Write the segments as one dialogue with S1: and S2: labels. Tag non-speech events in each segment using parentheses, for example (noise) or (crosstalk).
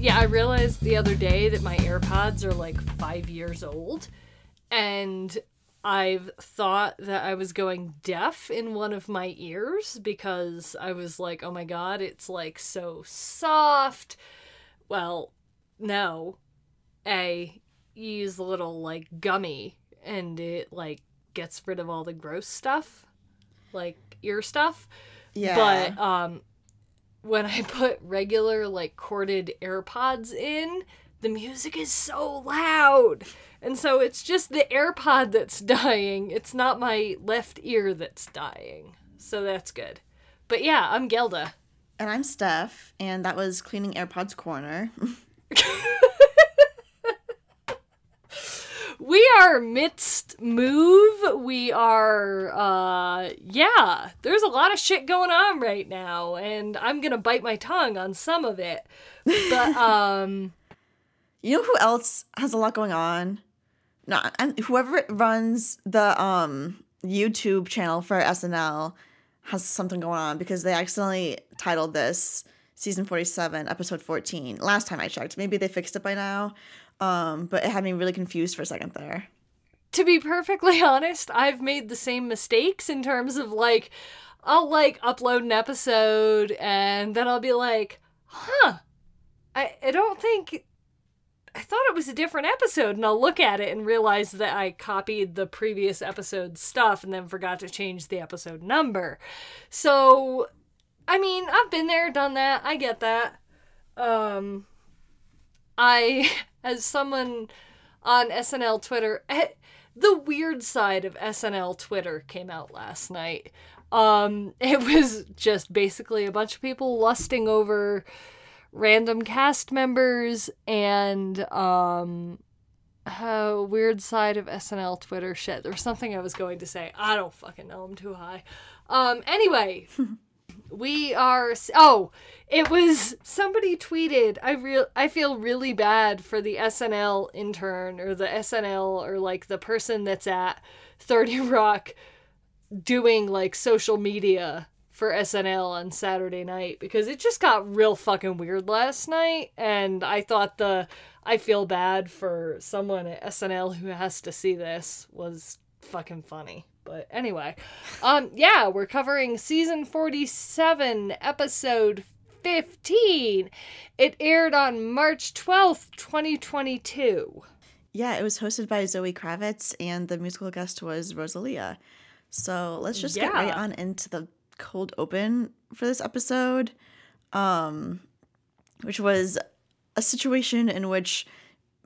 S1: Yeah, I realized the other day that my AirPods are like five years old, and I've thought that I was going deaf in one of my ears because I was like, oh my god, it's like so soft. Well, no. A, you use the little like gummy and it like gets rid of all the gross stuff, like ear stuff.
S2: Yeah.
S1: But um when I (laughs) put regular like corded AirPods in, the music is so loud. And so it's just the AirPod that's (laughs) dying. It's not my left ear that's dying. So that's good. But yeah, I'm Gelda.
S2: and I'm Steph, and that was Cleaning AirPods Corner. (laughs)
S1: We are midst move. We are uh yeah, there's a lot of shit going on right now and I'm to bite my tongue on some of it. But (laughs) um
S2: You know who else has a lot going on? No, and whoever runs the um YouTube channel for SNL has something going on because they accidentally titled this season 47 episode 14 last time i checked maybe they fixed it by now um but it had me really confused for a second there
S1: to be perfectly (laughs) honest, I've made the same mistakes in terms of like, I'll like upload an episode and then I'll be like, huh, I, I don't think, I thought it was a different episode. And I'll look at it and realize that I copied the previous episode's stuff and then forgot to change the episode number. So, I mean, I've been there, done that. I get that. Um, I, (laughs) as someone on SNL Twitter, eh, the weird side of SNL Twitter came out last night. Um, (laughs) it was just basically a bunch of people lusting over random cast members and um a weird side of SNL Twitter shit. There was something I was going to say. I don't fucking know. I'm too high. Um anyway, (laughs) we are oh it was somebody tweeted i real i feel really bad for the snl intern or the snl or like the person that's at 30 rock doing like social media for snl on saturday night because it just got real fucking weird last night and i thought the i feel bad for someone at snl who has to see this was fucking funny but anyway, um, yeah, we're covering season 47, episode 15. It aired on March 12th, 2022.
S2: yeah it was hosted by zoe kravitz and the musical guest was rosalia so let's just get right on into the cold open for this episode um which was a situation in which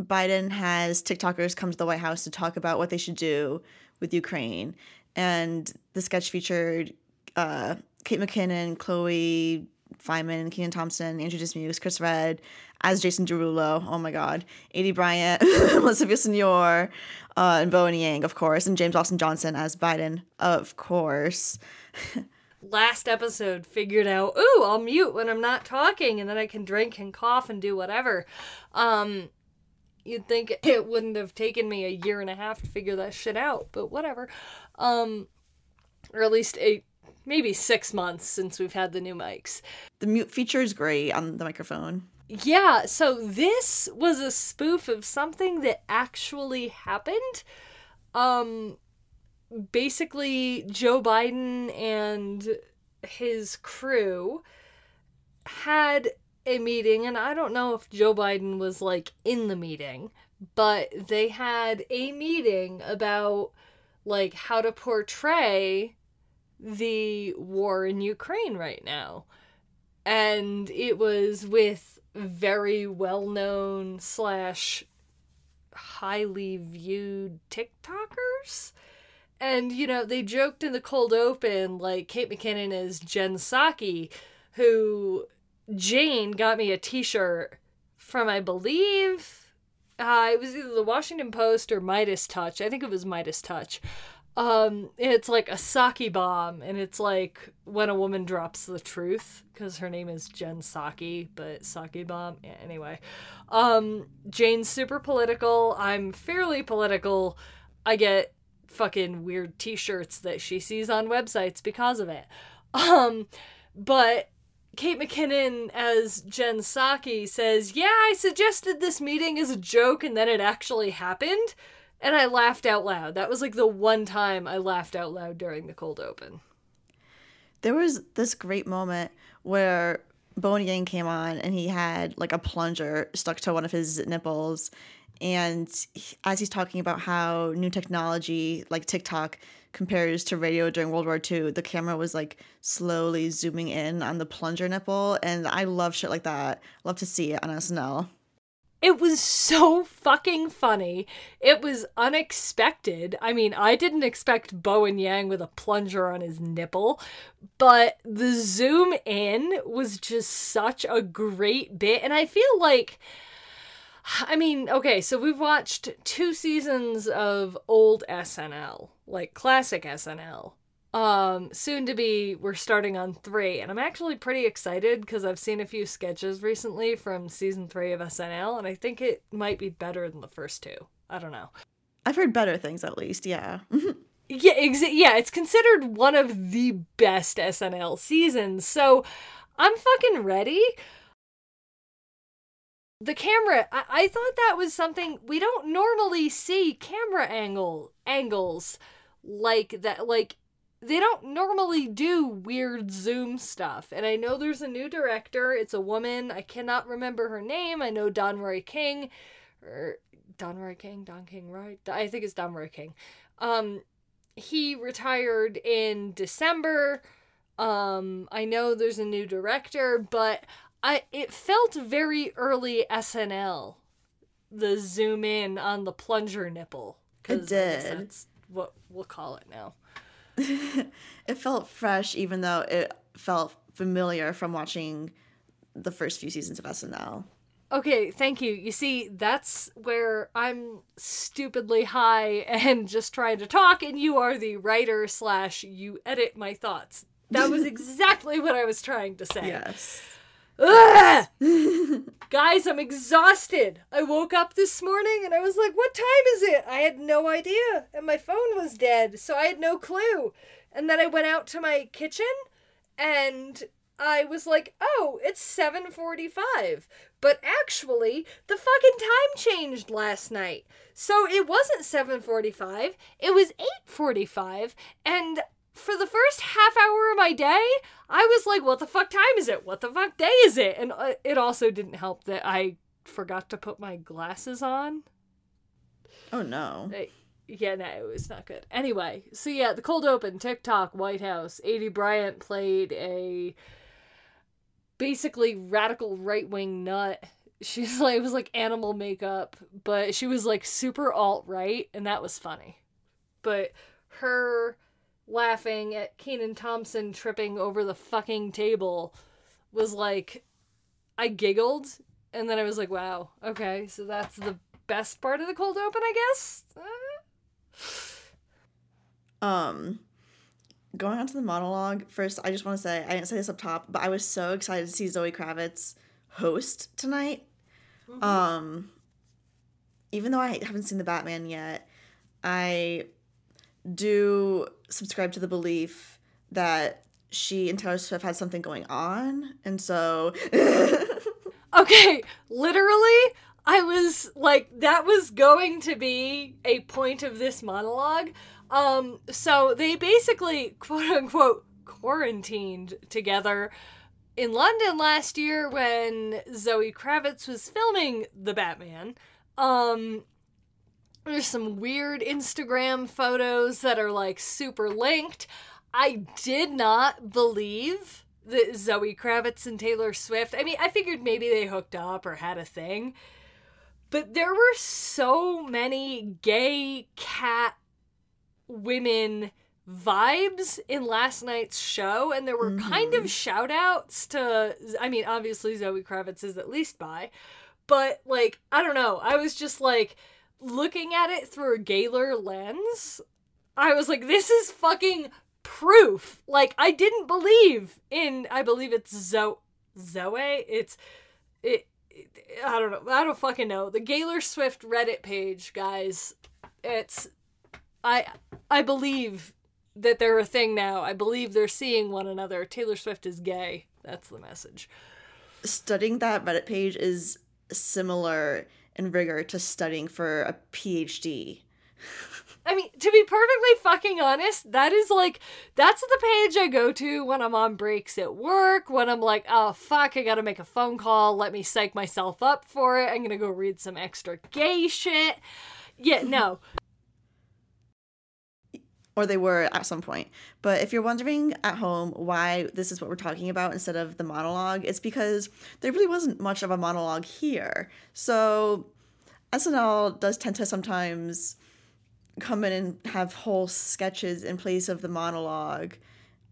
S2: Biden has TikTokers come to the White House to talk about what they should do with Ukraine. And the sketch featured uh, Kate McKinnon, Chloe Fineman, Kenan Thompson, Andrew Dismukes, Chris Redd as Jason Derulo. Oh my God. Aidy Bryant, (laughs) Melissa Villasenor, uh, and Bowen Yang, of course, and James Austin Johnson as Biden, of course. (laughs)
S1: Last episode figured out, ooh, I'll mute when I'm not talking and then I can drink and cough and do whatever. Um, you'd think it wouldn't have taken me a year and a half to figure that shit out, but whatever. Um, or at least eight, maybe six months since we've had the new mics.
S2: The mute feature is great on the microphone.
S1: Yeah, so this was a spoof of something that actually happened. Um basically Joe Biden and his crew had a meeting and I don't know if Joe Biden was like in the meeting, but they had a meeting about like how to portray the war in Ukraine right now and it was with very well known slash highly viewed TikTokers. And you know, they joked in the cold open like Kate McKinnon is Jen Psaki, who Jane got me a T-shirt from, I believe, uh, it was either the Washington Post or Midas Touch. I think it was Midas Touch. Um, it's like a sake bomb, and it's like when a woman drops the truth, because her name is Jen Psaki, but sake bomb. Yeah, anyway, um, Jane's super political. I'm fairly political. I get fucking weird T-shirts that she sees on websites because of it. Um, but Kate McKinnon as Jen Psaki says, Yeah, I suggested this meeting as a joke and then it actually happened. And I laughed out loud. That was like the one time I laughed out loud during the cold open.
S2: There was this great moment where Bowen Yang came on and he had like a plunger stuck to one of his nipples. And he- as he's talking about how new technology like TikTok compares to radio during World War II, the camera was like slowly zooming in on the plunger nipple. And I love shit like that. Love to see it on SNL.
S1: It was so fucking funny. It was unexpected. I mean, I didn't expect Bowen Yang with a plunger on his nipple, but the zoom in was just such a great bit. And I feel like, I mean, okay, so we've watched two seasons of old SNL, like classic SNL um soon to be we're starting on three and i'm actually pretty excited because i've seen a few sketches recently from season three of snl and i think it might be better than the first two. I don't know.
S2: I've heard better things at least, yeah. (laughs)
S1: yeah exa- yeah it's considered one of the best snl seasons so i'm fucking ready the camera I-, I thought that was something we don't normally see camera angle angles like that like they don't normally do weird zoom stuff. And i know there's a new director it's a woman i cannot remember her name i know don roy king or don roy king don king roy i think it's don roy king. Um he retired in december. Um i know there's a new director but i it felt very early snl the zoom in on the plunger nipple 'cause I guess
S2: did.
S1: that's what we'll call it now (laughs)
S2: it felt fresh, even though it felt familiar from watching the first few seasons of SNL.
S1: Okay, thank you. You see, that's where I'm stupidly high and (laughs) just trying to talk, and you are the writer slash you edit my thoughts. That was (laughs) exactly what I was trying to say.
S2: Yes.
S1: Ugh! Guys, I'm exhausted. I woke up this morning and I was like, what time is it? I had no idea. And my phone was dead, so I had no clue. And then I went out to my kitchen and I was like, oh, it's 7:45. But actually, the fucking time changed last night. So it wasn't 7:45, it was 8:45 and for the first half hour of my day, I was like, what the fuck time is it? What the fuck day is it? And uh, it also didn't help that I forgot to put my glasses on.
S2: Oh no.
S1: I- yeah, no, it was not good. Anyway, so yeah, the cold open, TikTok, White House. Aidy Bryant played a basically radical right wing nut. (laughs) She's like, it was like animal makeup, but she was like super alt right, and that was funny. But her laughing at Kenan Thompson tripping over the fucking table was like, I giggled, and then I was like, wow, okay, so that's the best part of the cold open, I guess. Uh,
S2: Um, going on to the monologue first, I just want to say I didn't say this up top, but I was so excited to see Zoe Kravitz host tonight. Um, even though I haven't seen the Batman yet, I do subscribe to the belief that she and Taylor Swift had something going on, and so (laughs)
S1: Okay, literally, I was like, that was going to be a point of this monologue. Um, so they basically, quote unquote, quarantined together in London last year when Zoe Kravitz was filming The Batman. Um, there's some weird Instagram photos that are like super linked. I did not believe that Zoe Kravitz and Taylor Swift. I mean, I figured maybe they hooked up or had a thing. But there were so many gay cat women vibes in last night's show and there were kind of mm-hmm. shout outs to I mean obviously Zoe Kravitz is at least by but like I don't know I was just like looking at it through a gaylor lens I was like this is fucking proof like I didn't believe in I believe it's Zo Zoe it's it, it I don't know I don't fucking know the Gaylor Swift Reddit page guys it's I I believe that they're a thing now. I believe they're seeing one another. Taylor Swift is gay. That's the message.
S2: Studying that Reddit page is similar in rigor to studying for a PhD. (laughs)
S1: I mean, to be perfectly fucking honest, that is like that's the page I go to when I'm on breaks at work, when I'm like, oh fuck, I gotta make a phone call, let me psych myself up for it. I'm gonna go read some extra gay shit. Yeah, no.
S2: Or they were at some point. But if you're wondering at home why this is what we're talking about instead of the monologue, it's because there really wasn't much of a monologue here. So SNL does tend to sometimes come in and have whole sketches in place of the monologue.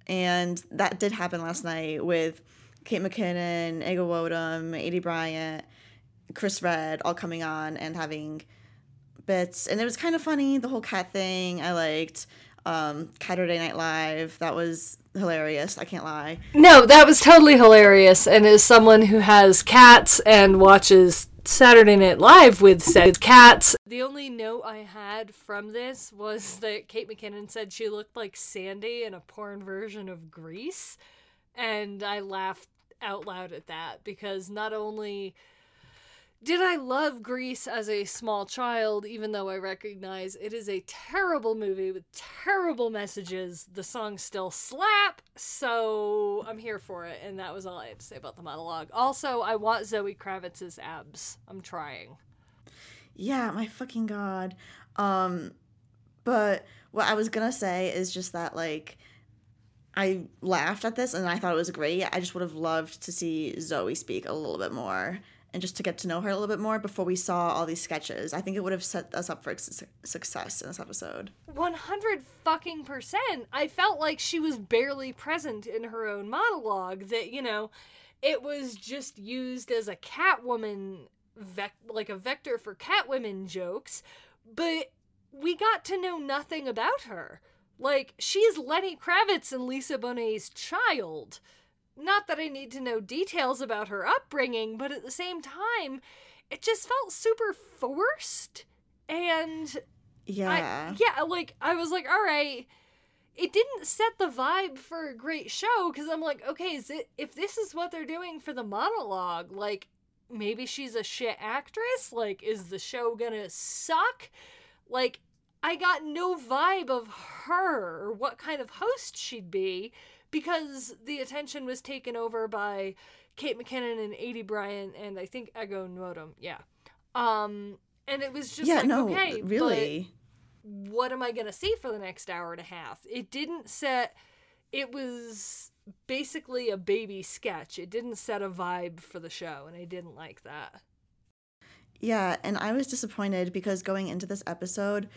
S2: And that did happen last night with Kate McKinnon, Ego Nwodim, Aidy Bryant, Chris Redd all coming on and having bits. And it was kind of funny, the whole cat thing. I liked um, Saturday Night Live. That was hilarious. I can't lie.
S1: No, that was totally hilarious. And as someone who has cats and watches Saturday Night Live with said cats, the only note I had from this was that Kate McKinnon said she looked like Sandy in a porn version of Grease. And I laughed out loud at that because not only did I love Grease as a small child, even though I recognize it is a terrible movie with terrible messages? The songs still slap, so I'm here for it, and that was all I had to say about the monologue. Also, I want Zoe Kravitz's abs. I'm trying.
S2: Yeah, my fucking god. Um, but what I was gonna say is just that like I laughed at this and I thought it was great. I just would have loved to see Zoe speak a little bit more and just to get to know her a little bit more before we saw all these sketches. I think it would have set us up for su- success in this episode.
S1: 100 fucking percent. I felt like she was barely present in her own monologue that, you know, it was just used as a Catwoman vec- like a vector for Catwomen jokes, but we got to know nothing about her. Like she's Lenny Kravitz and Lisa Bonet's child not that I need to know details about her upbringing, but at the same time, it just felt super forced. And
S2: yeah.
S1: I, yeah, like I was like, all right, it didn't set the vibe for a great show because I'm like, okay, is it if this is what they're doing for the monologue, like maybe she's a shit actress? Like, is the show gonna suck? Like, I got no vibe of her or what kind of host she'd be because the attention was taken over by Kate McKinnon and Aidy Bryant and I think Ego Nwodim. Yeah. Um, and it was just
S2: yeah,
S1: like,
S2: no,
S1: okay,
S2: really.
S1: what am I gonna see for the next hour and a half? It didn't set. It was basically a baby sketch. It didn't set a vibe for the show, and I didn't like that.
S2: Yeah, and I was disappointed because going into this episode,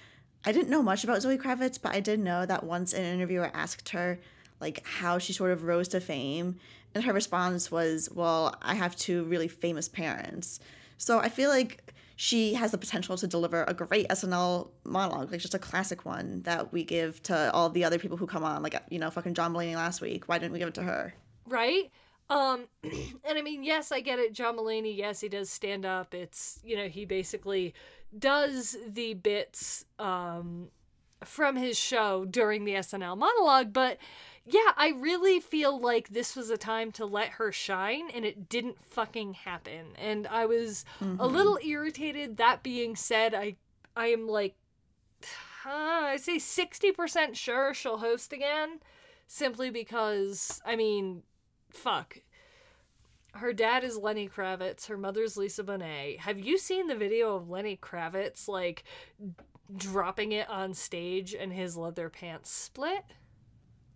S2: I didn't know much about Zoe Kravitz, but I did know that once an interviewer asked her like how she sort of rose to fame. And her response was, Well, I have two really famous parents. So I feel like she has the potential to deliver a great SNL monologue, like just a classic one that we give to all the other people who come on, like you know, fucking John Mulaney last week. Why didn't we give it to her?
S1: Right. Um, (clears throat) and I mean, yes, I get it. John Mulaney, yes, he does stand up. It's you know, he basically does the bits um from his show during the SNL monologue, but yeah, I really feel like this was a time to let her shine and it didn't fucking happen. And I was mm-hmm. a little irritated. That being said, I I am like (sighs) uh, I say 60% sure she'll host again simply because I mean, fuck. Her dad is Lenny Kravitz, her mother's Lisa Bonet. Have you seen the video of Lenny Kravitz like dropping it on stage and his leather pants split?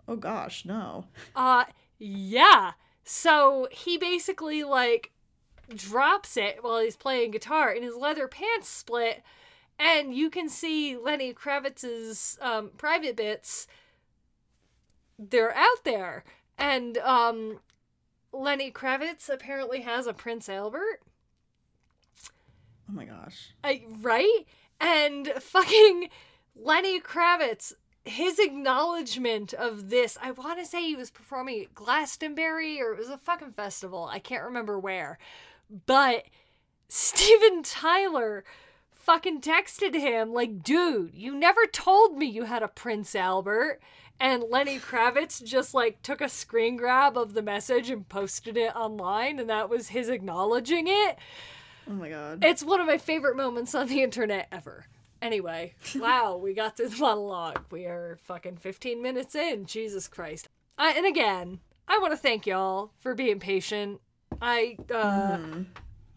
S2: Oh gosh, no.
S1: Uh yeah. So he basically like drops it while he's playing guitar and his leather pants split and you can see Lenny Kravitz's um, private bits they're out there and um, Lenny Kravitz apparently has a Prince Albert.
S2: Oh my gosh.
S1: I, right? And fucking Lenny Kravitz his acknowledgement of this, I want to say he was performing at Glastonbury or it was a fucking festival. I can't remember where. But Steven Tyler fucking texted him, like, dude, you never told me you had a Prince Albert. And Lenny Kravitz just like took a screen grab of the message and posted it online, and that was his acknowledging it.
S2: Oh my god.
S1: It's one of my favorite moments on the internet ever. Anyway, wow, we got through the monologue. We are fucking 15 minutes in. Jesus Christ. I, and again, I want to thank y'all for being patient. I uh,
S2: Mhm.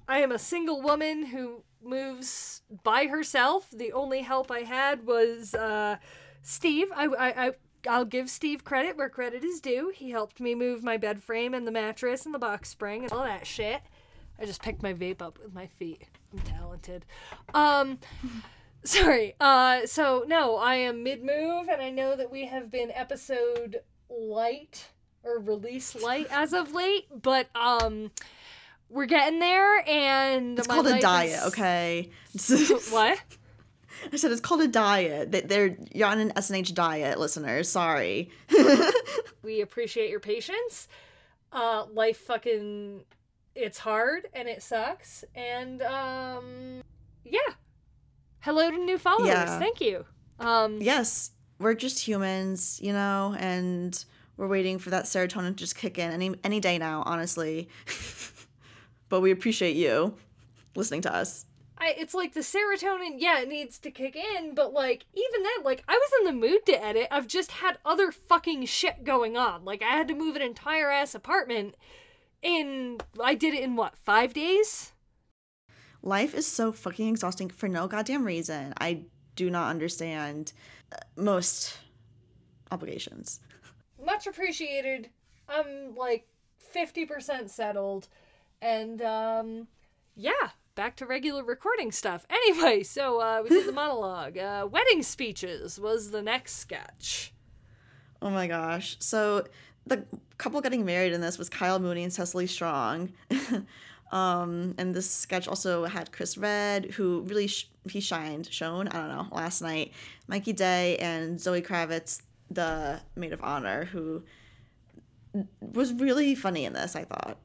S1: I am a single woman who moves by herself. The only help I had was uh, Steve. I, I, I I'll give Steve credit where credit is due. He helped me move my bed frame and the mattress and the box spring and all that shit. I just picked my vape up with my feet. I'm talented. Um sorry. Uh so no, I am mid move and I know that we have been episode light or release light (laughs) as of late, but um we're getting there and
S2: It's called a diet,
S1: is-
S2: okay? (laughs) (laughs)
S1: What?
S2: I said it's called a diet. They- They're you're on an SNH diet, listeners. Sorry.
S1: We appreciate your patience. Uh life fucking it's hard and it sucks and um yeah. Hello to new followers.
S2: Yeah.
S1: Thank you. Um
S2: yes, we're just humans, you know, and we're waiting for that serotonin to just kick in any any day now, honestly. (laughs) but we appreciate you listening to us.
S1: I, it's like the serotonin, yeah, it needs to kick in, but like even then, like I was in the mood to edit. I've just had other fucking shit going on. Like I had to move an entire ass apartment in I did it in what, 5 days?
S2: Life is so fucking exhausting for no goddamn reason. I do not understand uh, most obligations.
S1: Much appreciated. I'm like 50% settled and um yeah, back to regular recording stuff. (laughs) Anyway, so uh we did the (laughs) monologue. Uh wedding speeches was the next sketch.
S2: Oh my gosh. So the couple getting married in this was Kyle Mooney and Cecily Strong. (laughs) um, and this sketch also had Chris Redd, who really sh- he shined, shone, I don't know, last night. Mikey Day and Zoe Kravitz, the maid of honor, who was really funny in this, I thought.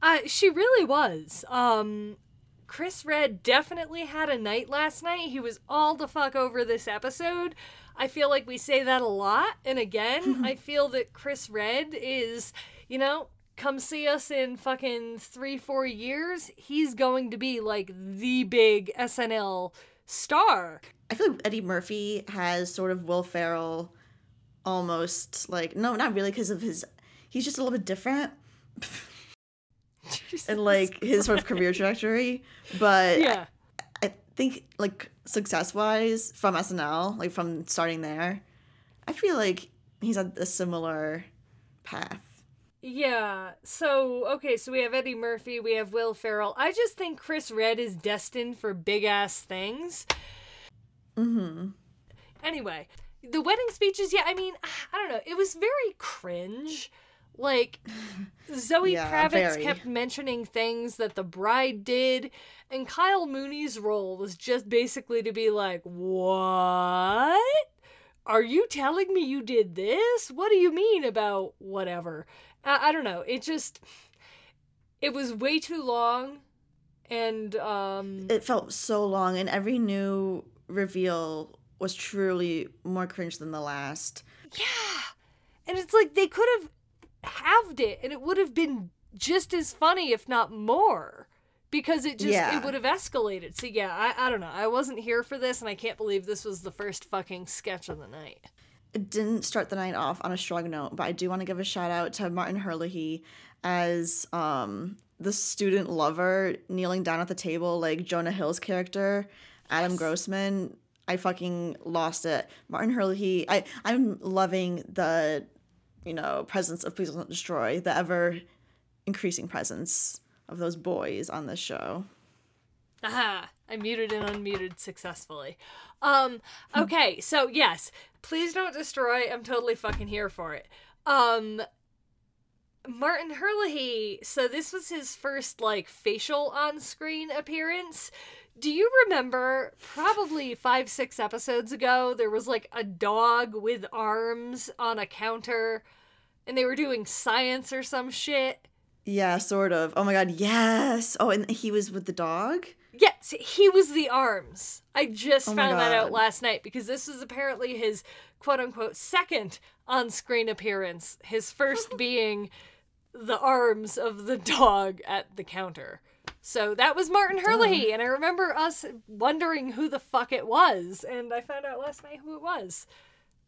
S1: Uh, she really was. Um, Chris Redd definitely had a night last night. He was all the fuck over this episode. I feel like we say that a lot. And again, (laughs) I feel that Chris Redd is, you know, come see us in fucking three, four years. He's going to be like the big SNL star.
S2: I feel like Eddie Murphy has sort of Will Ferrell almost like, no, not really because of his, he's just a little bit different. (laughs) and like his sort of career trajectory. But
S1: yeah.
S2: I, I think like success wise from SNL, like from starting there, I feel like he's on a similar path.
S1: Yeah. So, okay, so we have Eddie Murphy, we have Will Ferrell. I just think Chris Redd is destined for big ass things.
S2: Mm-hmm.
S1: Anyway, the wedding speeches, yeah, I mean, (sighs) I don't know. It was very cringe. Like, (laughs) Zoe
S2: Yeah,
S1: Kravitz
S2: very.
S1: kept mentioning things that the bride did, and Kyle Mooney's role was just basically to be like, What? Are you telling me you did this? What do you mean about whatever? I, I don't know. It just. It was way too long, and, um.
S2: It felt so long, and every new reveal was truly more cringe than the last.
S1: Yeah. And it's like they could have halved it and it would have been just as funny, if not more. Because it just
S2: Yeah.
S1: it would have escalated. So yeah, I, I don't know. I wasn't here for this and I can't believe this was the first fucking sketch of the night.
S2: Didn't start the night off on a strong note, but I do want to give a shout out to Martin Herlihy as um, the student lover kneeling down at the table like Jonah Hill's character, Adam Grossman. I fucking lost it. Martin Herlihy. I I'm loving the you know presence of Please Don't Destroy, the ever increasing presence of those boys on this show.
S1: Aha! I muted and unmuted successfully. Um, okay, so yes, please don't destroy. I'm totally fucking here for it. Um, Martin Herlihy. So this was his first like facial on-screen appearance. Do you remember probably five, six episodes ago, there was like a dog with arms on a counter and they were doing science or some shit?
S2: Yeah, sort of. Oh my god, yes. Oh, and he was with the dog.
S1: Yes, he was the arms. I just
S2: Oh
S1: found that out last night because this was apparently his quote unquote second on screen appearance. His first (laughs) being the arms of the dog at the counter. So that was Martin Herlihy, and I remember us wondering who the fuck it was, and I found out last night who it was.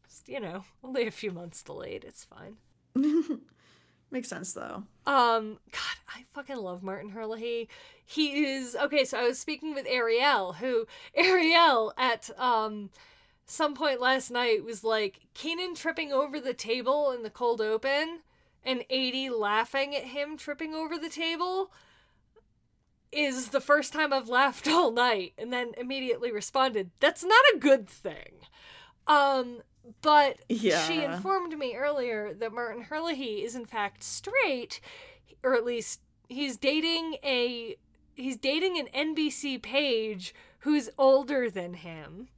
S1: Just, you know, only a few months delayed. It's fine. (laughs)
S2: Makes sense though.
S1: Um, God, I fucking love Martin Herlihy. He is okay. So I was speaking with Ariel, who (laughs) Ariel at um some point last night was like Kenan tripping over the table in the cold open, and Aidy laughing at him tripping over the table. Is the first time I've laughed (laughs) all night, and then immediately responded, "That's not a good thing." Um, but she informed me earlier that Martin Herlihy is in fact straight, or at least he's dating a he's dating an NBC page who's older than him.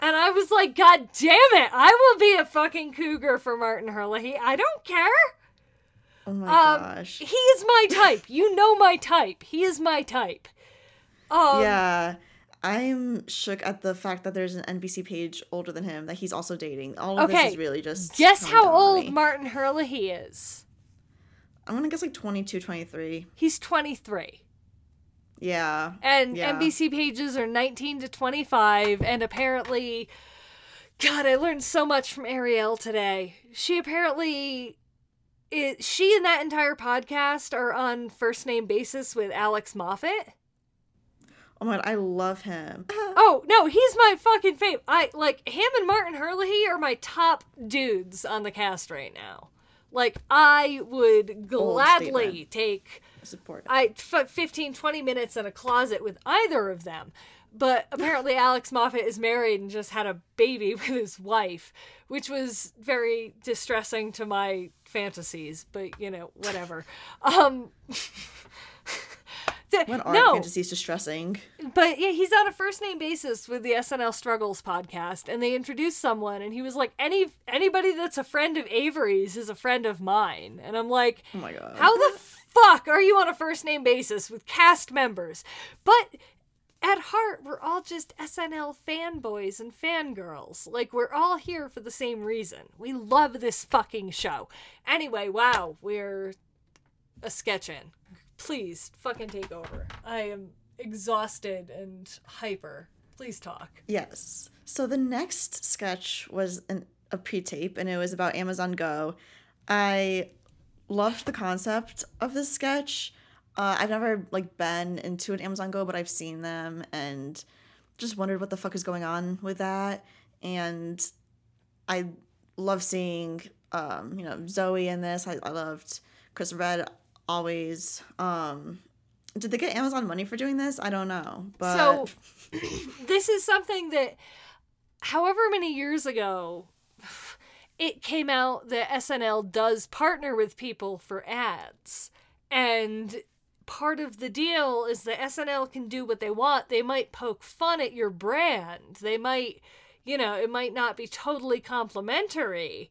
S1: And I was like, God damn it! I will be a fucking cougar for Martin Herlihy. I don't care.
S2: Oh my
S1: Um,
S2: gosh.
S1: He is my type. You know my type. He is my type. Um,
S2: yeah. I'm shook at the fact that there's an NBC page older than him that he's also dating. All of
S1: Okay,
S2: this is really just
S1: Guess how old. Martin Herlihy is.
S2: I'm gonna guess like 22, 23.
S1: He's 23.
S2: Yeah.
S1: And
S2: Yeah.
S1: NBC pages are 19 to 25. And apparently, God, I learned so much from Ariel today. She apparently. It, she and that entire podcast are on first name basis with Alex Moffat.
S2: Oh my god, I love him. (laughs)
S1: Oh no, he's my fucking fave. I like him and Martin Herlihy are my top dudes on the cast right now. Like I would gladly take
S2: Support.
S1: I f- 15 20 minutes in a closet with either of them. But (laughs) apparently Alex Moffat is married and just had a baby (laughs) with his wife, which was very distressing to my fantasies, but you know, whatever. Um the-
S2: When are
S1: no,
S2: fantasies distressing?
S1: but yeah, he's on a first name basis with the SNL Struggles podcast, and they introduced someone, and he was like, "Any anybody that's a friend of Avery's is a friend of mine," and I'm like,
S2: Oh my god.
S1: "How the fuck are you on a first name basis with cast members?" But at heart, we're all just SNL fanboys and fangirls. Like we're all here for the same reason. We love this fucking show. Anyway, wow, we're a sketch in. Please fucking take over. I am exhausted and hyper. Please talk.
S2: Yes. So the next sketch was an, a pre-tape, and it was about Amazon Go. I loved the concept of this sketch. Uh, I've never like been into an Amazon Go, but I've seen them and just wondered what the fuck is going on with that. And I love seeing, um, you know, Zoe in this. I, I loved Chris Redd always. Um, did they get Amazon money for doing this? I don't know, but
S1: So (coughs) this is something that however many years ago (sighs) it came out that SNL does partner with people for ads. And part of the deal is that SNL can do what they want. They might poke fun at your brand. They might, you know, it might not be totally complimentary,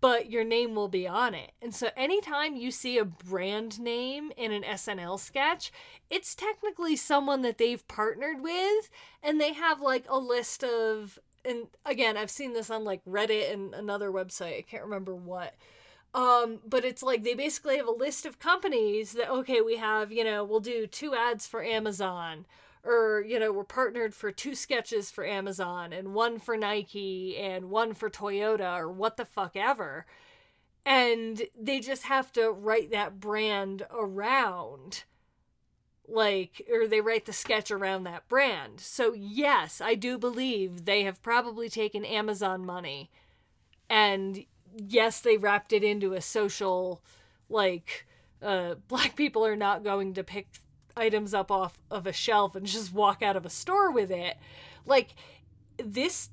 S1: but your name will be on it. And so anytime you see a brand name in an SNL sketch, it's technically someone that they've partnered with and they have like a list of and again, I've seen this on like Reddit and another website. I can't remember what. Um, but it's like they basically have a list of companies that okay, we have, you know, we'll do two ads for Amazon or you know, we're partnered for two sketches for Amazon and one for Nike and one for Toyota or what the fuck ever. And they just have to write that brand around like or they write the sketch around that brand. So yes, I do believe they have probably taken Amazon money and yes, they wrapped it into a social like uh (laughs) black people are not going to pick items up off of a shelf and just walk out of a store with it. Like this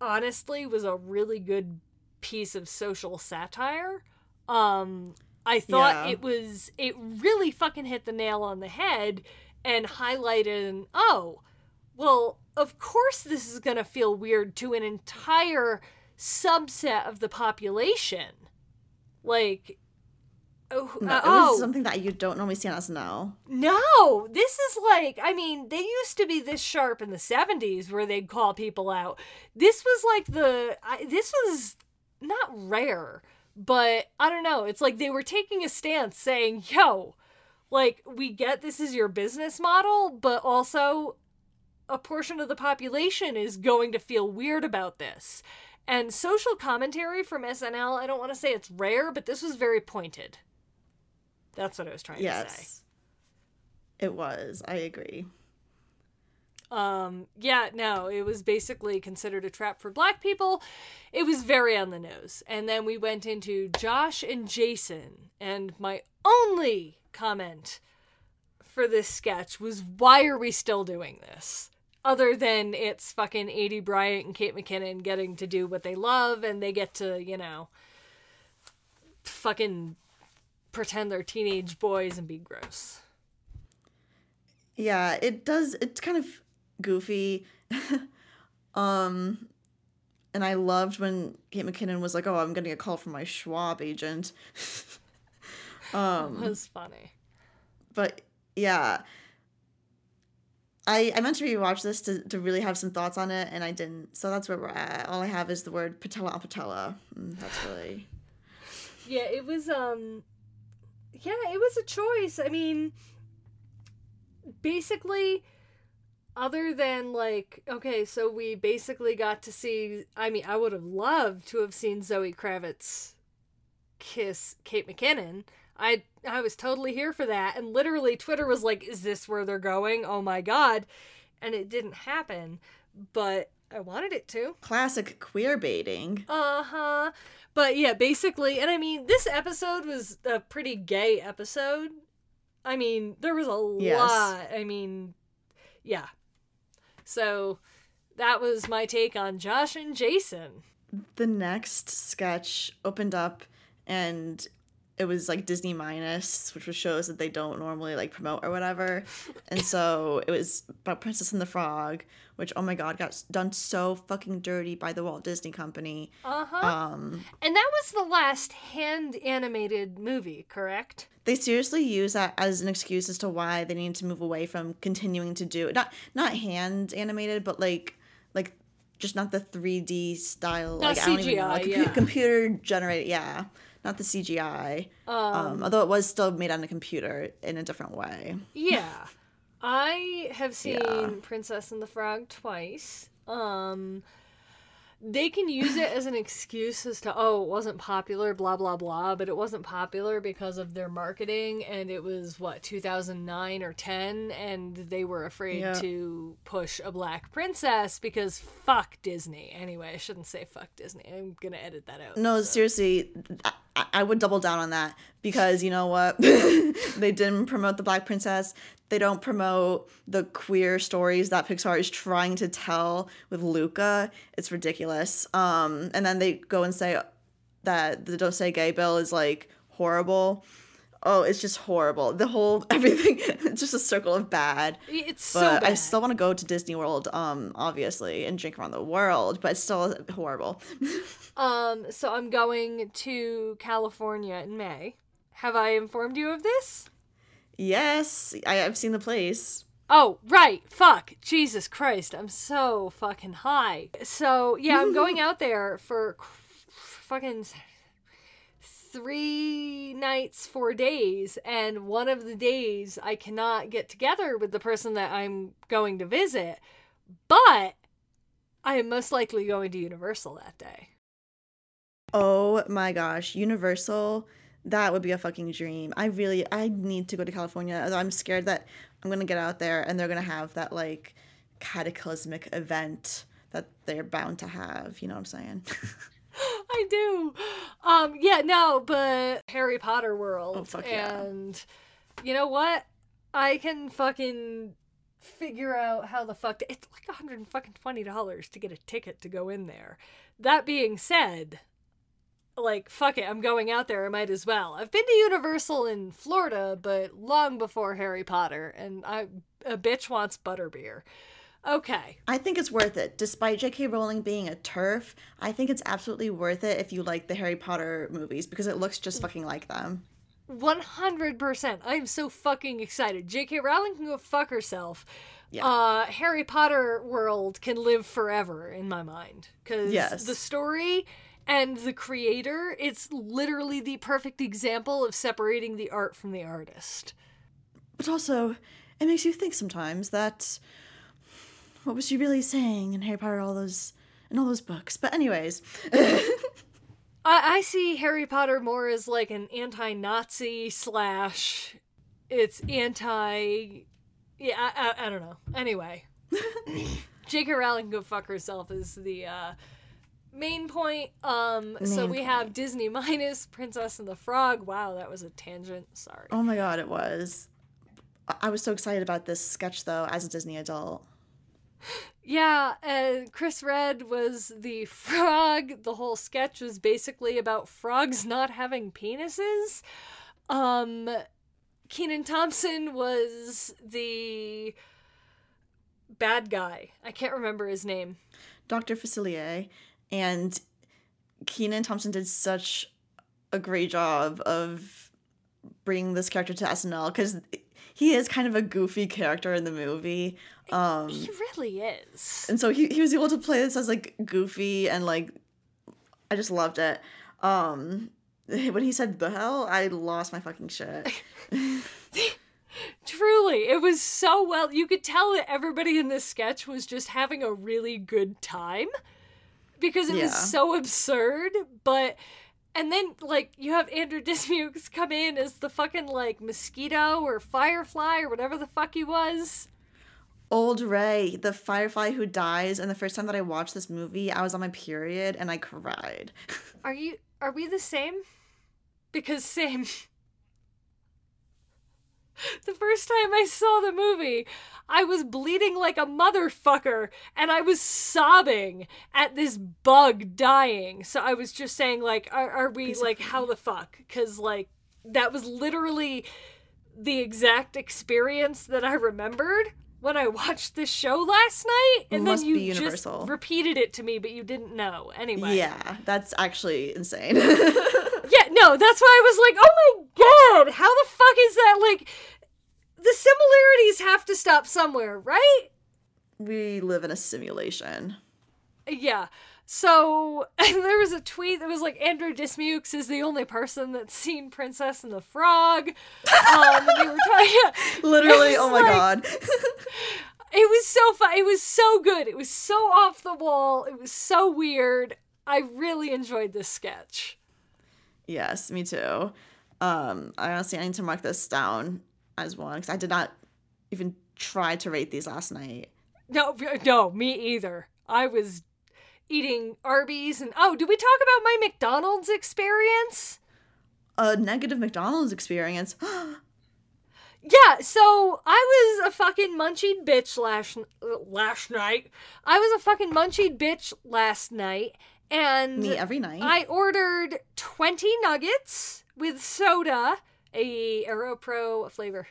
S1: honestly was a really good piece of social satire. Um I thought
S2: Yeah.
S1: it was it really fucking hit the nail on the head and highlighted an oh, well, of course this is going to feel weird to an entire subset of the population. Like Oh,
S2: No,
S1: uh,
S2: it was
S1: oh
S2: something that you don't normally see on SNL.
S1: no! This is like, I mean, they used to be this sharp in the '70s, where they'd call people out. This was like the, I, this was not rare, but I don't know. It's like they were taking a stance, saying, "Yo, like we get this is your business model, but also a portion of the population is going to feel weird about this." And social commentary from SNL, I don't want to say it's rare, but this was very pointed. That's what I was trying to say.
S2: Yes. It was. I agree.
S1: Um, yeah, no, it was basically considered a trap for black people. It was very on the nose. And then we went into Josh and Jason, and my only comment for this sketch was why are we still doing this? Other than it's fucking Aidy Bryant and Kate McKinnon getting to do what they love and they get to, you know, fucking pretend they're teenage boys and be gross.
S2: Yeah, it does. It's kind of goofy. (laughs) um, and I loved when Kate McKinnon was like, "Oh, I'm getting a call from my Schwab agent." (laughs) um,
S1: It was funny.
S2: but yeah, I I meant to rewatch this to to really have some thoughts on it, and I didn't. So that's where we're at. All I have is the word patella on patella. That's really
S1: Yeah, it was um yeah, it was a choice. I mean basically other than like okay, so we basically got to see I mean, I would have loved to have seen Zoe Kravitz kiss Kate McKinnon. I I was totally here for that and literally Twitter was like, is this where they're going? Oh my god. And it didn't happen, but I wanted it to.
S2: classic queer baiting.
S1: Uh huh. But yeah, basically, and I mean, this episode was a pretty gay episode. I mean, there was a
S2: Yes.
S1: lot. I mean, yeah. So that was my take on Josh and Jason.
S2: the next sketch opened up and it was like Disney minus, which was shows that they don't normally like promote or whatever. And so it was about Princess and the Frog, which oh my god got done so fucking dirty by the Walt Disney Company.
S1: Uh huh.
S2: Um,
S1: and that was the last hand animated movie, correct?
S2: they seriously use that as an excuse as to why they need to move away from continuing to do not not hand animated, but like like just not the 3D style,
S1: Not
S2: like I don't even know,
S1: CGI,
S2: like,
S1: yeah.
S2: computer generated, yeah, not the CGI. Um, although it was still made on a computer in a different way.
S1: Yeah. (laughs) I have seen
S2: Yeah.
S1: Princess and the Frog twice. Um they can use it as an excuse as to oh it wasn't popular blah blah blah but it wasn't popular because of their marketing and it was what 2009 or 10 and they were afraid
S2: Yeah.
S1: to push a black princess because fuck disney anyway i shouldn't say fuck disney i'm gonna edit that out
S2: No,
S1: so.
S2: seriously, I- I would double down on that because you know what? (laughs) they didn't promote the Black Princess. They don't promote the queer stories that Pixar is trying to tell with Luca. It's ridiculous. Um, and then they go and say that the Don't Say Gay bill is like horrible. Oh, it's just horrible. The whole (laughs) everything. It's just a circle of bad.
S1: it's so bad.
S2: I still want to go to Disney World, um, obviously, and drink around the world. But it's still horrible. (laughs)
S1: Um, so I'm going to California in May. Have I informed you of this?
S2: Yes, I, I've seen the place.
S1: Oh, right. Fuck. Jesus Christ. I'm so fucking high. So, yeah, I'm (laughs) going out there for fucking three nights, four days. And one of the days I cannot get together with the person that I'm going to visit. But I am most likely going to Universal that day.
S2: Oh my gosh, Universal, that would be a fucking dream. I really, I need to go to California. although I'm scared that I'm gonna get out there and they're gonna have that like cataclysmic event that they're bound to have. You know what I'm saying? (laughs) (laughs)
S1: I do. Um, yeah, no, but Harry Potter World.
S2: Oh, fuck yeah.
S1: And you know what? I can fucking figure out how the fuck. To, it's like a hundred and fucking twenty dollars to get a ticket to go in there. That being said, like fuck it, I'm going out there. I might as well. I've been to Universal in Florida, but long before Harry Potter, and I a bitch wants butterbeer. Okay.
S2: I think it's worth it. Despite J.K. Rowling being a turf, I think it's absolutely worth it if you like the Harry Potter movies because it looks just fucking like them.
S1: 100%. I am so fucking excited. J.K. Rowling can go fuck herself.
S2: Yeah.
S1: Uh, Harry Potter world can live forever in my mind. Because
S2: Yes.
S1: the story and the creator, it's literally the perfect example of separating the art from the artist.
S2: But also, it makes you think sometimes that what was she really saying in Harry Potter all those in all those books. But anyways, (laughs)
S1: I, I see Harry Potter more as like an anti-Nazi slash. It's anti. Yeah, I, I, I don't know. Anyway, (laughs) J.K. Rowling can go fuck herself is the uh, main point. Um, so
S2: Main
S1: we have Disney minus Princess and the Frog. Wow, that was a tangent. Sorry.
S2: oh my god, it was. I was so excited about this sketch though as a Disney adult.
S1: Yeah, and Chris Redd was the frog. The whole sketch was basically about frogs not having penises. Um Kenan Thompson was the bad guy. I can't remember his name.
S2: Dr. Facilier and Kenan Thompson did such a great job of bringing this character to SNL because he is kind of a goofy character in the movie. Um,
S1: He really is.
S2: and so he, he was able to play this as like goofy and like I just loved it. Um, (laughs) when he said the hell, I lost my fucking shit. (laughs)
S1: Truly, it was so well. You could tell that everybody in this sketch was just having a really good time because it
S2: Yeah.
S1: was so absurd. But and then like you have Andrew Dismukes come in as the fucking like mosquito or firefly or whatever the fuck he was.
S2: Old Ray, the firefly who dies, and the first time that I watched this movie, I was on my period and I cried. (laughs)
S1: Are you? Are we the same? Because same. (laughs) The first time I saw the movie, I was bleeding like a motherfucker and I was sobbing at this bug dying. So I was just saying, like, are, are we, like, how the fuck? Because, like, that was literally the exact experience that I remembered when I (laughs) watched this show last night. And
S2: Must
S1: then you just repeated it to me, but you didn't know. Anyway.
S2: Yeah, that's actually insane. (laughs)
S1: Yeah, no, that's why I was like, oh my god, how the fuck is that? Like, the similarities have to stop somewhere, right?
S2: we live in a simulation.
S1: Yeah. So (laughs) there was a tweet that was like Andrew Dismukes is the only person that's seen Princess and the Frog. Um, and they were talking. (laughs) (laughs)
S2: Literally,
S1: It's
S2: oh my
S1: like-
S2: god.
S1: It was so fun. It was so good. It was so off the wall. It was so weird. I really enjoyed this sketch.
S2: yes, me too. Um, I honestly I need to mark this down as one because I did not even try to rate these last night.
S1: No, no, me either. I was eating Arby's and oh, did we talk about my McDonald's experience?
S2: A negative McDonald's experience. (gasps)
S1: Yeah, so I was a fucking munchied bitch last last night. I was a fucking munchied bitch last night, and
S2: Me every night.
S1: I ordered twenty nuggets with soda, a AeroPro flavor.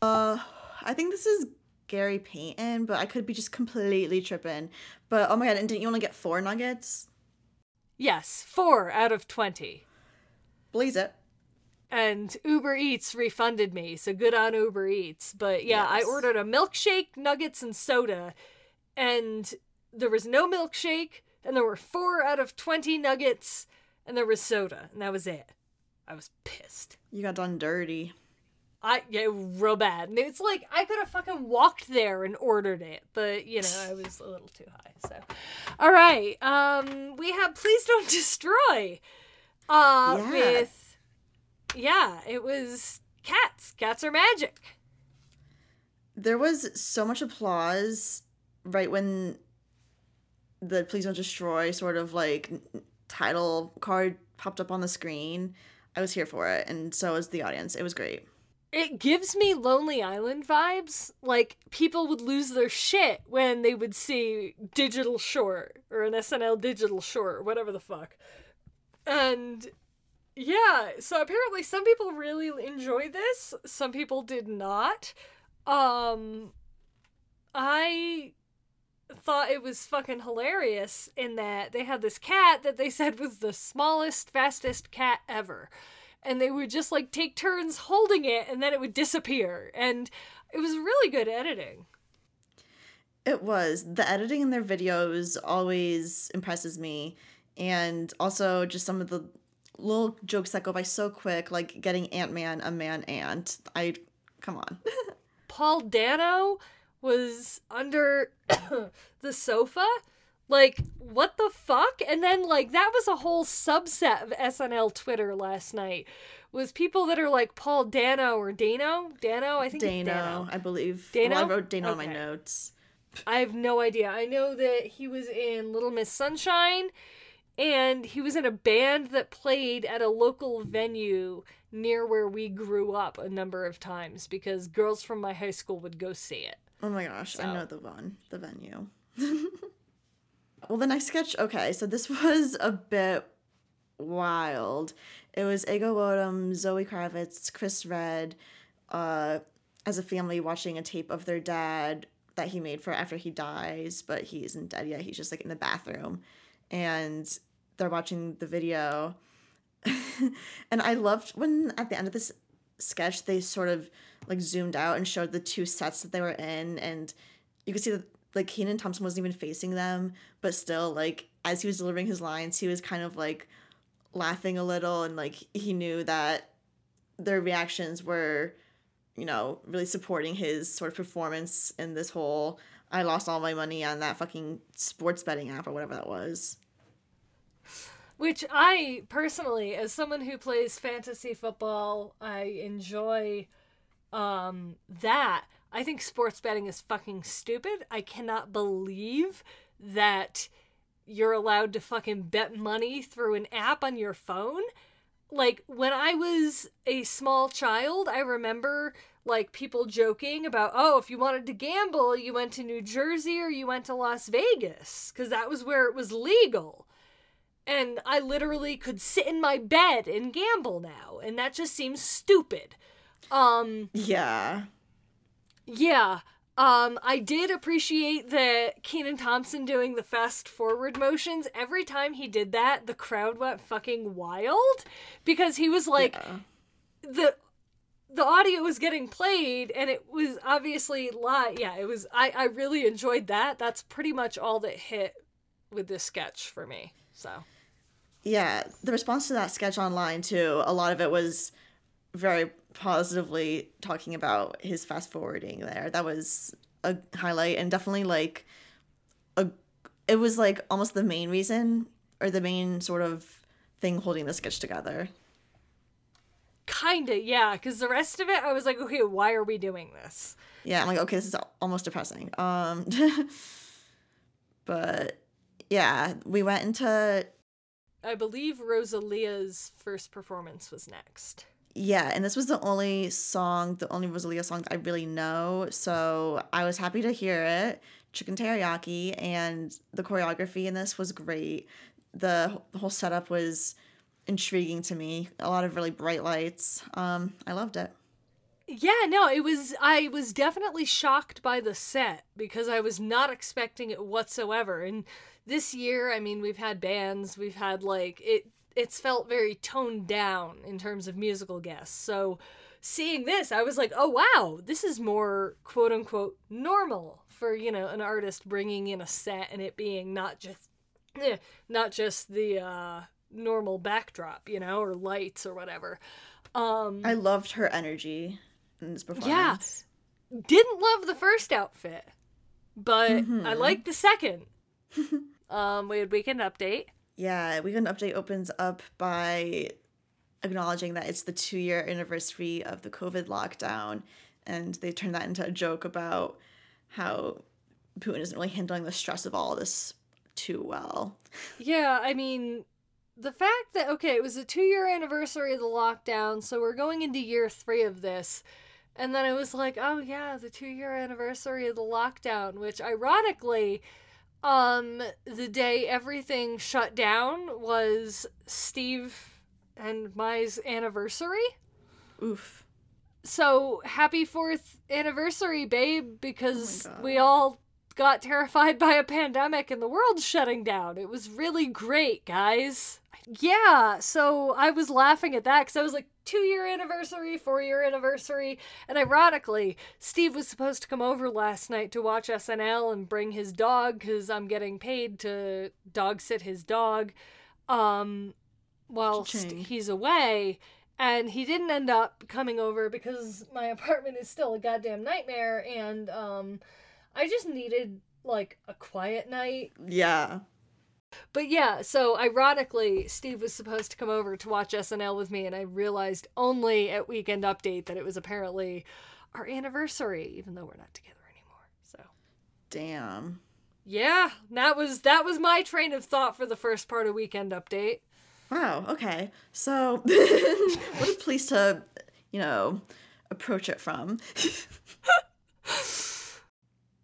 S2: Uh, I think this is Gary Payton, but I could be just completely tripping. But oh my god, and didn't you only get four nuggets?
S1: Yes, four out of twenty.
S2: Blaze it.
S1: and Uber Eats refunded me, so good on Uber Eats. But yeah, I ordered a milkshake, nuggets, and soda, and there was no milkshake, and there were four out of 20 nuggets, and there was soda, and that was it. I was pissed.
S2: You got done dirty.
S1: I yeah, real bad. And it's like I could have fucking walked there and ordered it, but you know, I was a little too high. So, all right, um, we have please don't (laughs) destroy. Uh,
S2: Yeah.
S1: with yeah, it was cats. Cats are magic.
S2: There was so much applause right when the Please Don't Destroy sort of like title card popped up on the screen. I was here for it, and so was the audience. It was great.
S1: It gives me Lonely Island vibes. Like people would lose their shit when they would see digital short or an SNL digital short or whatever the fuck. And yeah, so apparently some people really enjoyed this, some people did not. Um I thought it was fucking hilarious in that they had this cat that they said was the smallest, fastest cat ever. And they would just like take turns holding it and then it would disappear. And it was really good editing.
S2: It was. The editing in their videos always impresses me. And also just some of the little jokes that go by so quick, like getting Ant Man a man ant. I come on. (laughs)
S1: Paul Dano was under (coughs) the sofa. Like, what the fuck? And then, like, that was a whole subset of SNL Twitter last night. Was people that are like Paul Dano or Dano? Dano? I think
S2: Dano,
S1: it's Dano.
S2: I believe.
S1: Dano?
S2: Well, I wrote Dano on my notes.
S1: I have no idea. I know that he was in Little Miss Sunshine and he was in a band that played at a local venue near where we grew up a number of times because girls from my high school would go see it.
S2: Oh my gosh, I know the one, the venue. (laughs) well, the next sketch, okay, so this (laughs) was a bit wild. It was Ego Nwodim, Zoe Kravitz, Chris Redd, uh, as a family watching a tape of their dad that he made for after he dies, but he isn't dead yet. He's just like in the bathroom. And they're watching the video. (laughs) and I loved when at the end of this sketch they sort of like zoomed out and showed the two sets that they were in and you could see that like Kenan Thompson wasn't even facing them, but still like as he was delivering his lines, he was kind of like laughing a little and like he knew that their reactions were, you know, really supporting his sort of performance in this whole I lost all my money on that fucking sports betting app or whatever that was.
S1: Which I personally, as someone who plays fantasy football, I enjoy um, that. I think sports betting is fucking stupid. I cannot believe that you're allowed to fucking bet money through an app on your phone. Like when I was a small child, I remember like people joking about, oh, if you wanted to gamble, you went to New Jersey or you went to Las Vegas because that was where it was legal and I literally could sit in my bed and gamble now, and that just seems stupid. Um,
S2: Yeah.
S1: Yeah. Um, I did appreciate that Kenan Thompson doing the fast forward motions. Every time he did that, the crowd went fucking wild because he was like
S2: yeah.
S1: the the audio was getting played and it was obviously live. Yeah, it was I I really enjoyed that. That's pretty much all that hit with this sketch for me. So,
S2: Yeah, the response to that sketch online too, a lot of it was very positively talking about his fast forwarding there. That was a highlight and definitely like a it was like almost the main reason or the main sort of thing holding the sketch together.
S1: Kinda, yeah, because the rest of it, I was like, okay, why are we doing this?
S2: Yeah, I'm like, okay, this is almost depressing. Um (laughs) but yeah, we went into
S1: I believe Rosalia's first performance was next.
S2: Yeah, and this was the only song, the only Rosalia song I really know. So I was happy to hear it. Chicken teriyaki and the choreography in this was great. The, the whole setup was intriguing to me. A lot of really bright lights. Um, I loved it.
S1: Yeah, no, it was. I was definitely shocked by the set because I was not expecting it whatsoever. And this year, I mean, we've had bands, we've had like it. It's felt very toned down in terms of musical guests. So seeing this, I was like, oh wow, this is more quote unquote normal for you know an artist bringing in a set and it being not just, eh, not just the uh, normal backdrop, you know, or lights or whatever. Um,
S2: I loved her energy in this performance.
S1: Yeah, didn't love the first outfit, but I
S2: Mhm.
S1: liked the second. (laughs) um, we had weekend update.
S2: Yeah, Weekend Update opens up by acknowledging that it's the two year anniversary of the COVID lockdown. And they turn that into a joke about how Putin isn't really handling the stress of all this too well.
S1: Yeah, I mean, the fact that okay, it was a two year anniversary of the lockdown, so we're going into year three of this. And then it was like, oh yeah, the two year anniversary of the lockdown, which ironically, um, the day everything shut down was Steve and Mai's anniversary.
S2: Oof.
S1: So happy fourth anniversary, babe, because
S2: Oh
S1: we all got terrified by a pandemic and the world shutting down. It was really great, guys. Yeah, so I was laughing at that because I was like, two year anniversary, four year anniversary. And ironically, Steve was supposed to come over last night to watch SNL and bring his dog because I'm getting paid to dog sit his dog um, whilst
S2: Cha-ching.
S1: he's away. And he didn't end up coming over because my apartment is still a goddamn nightmare. And um, I just needed like a quiet night
S2: Yeah.
S1: but yeah, so ironically, Steve was supposed to come over to watch SNL with me, and I realized only at Weekend Update that it was apparently our anniversary, even though we're not together anymore. So
S2: Damn.
S1: yeah, that was that was my train of thought for the first part of Weekend Update.
S2: Wow. Okay. So, (laughs) what a place to, you know, approach it from. (laughs)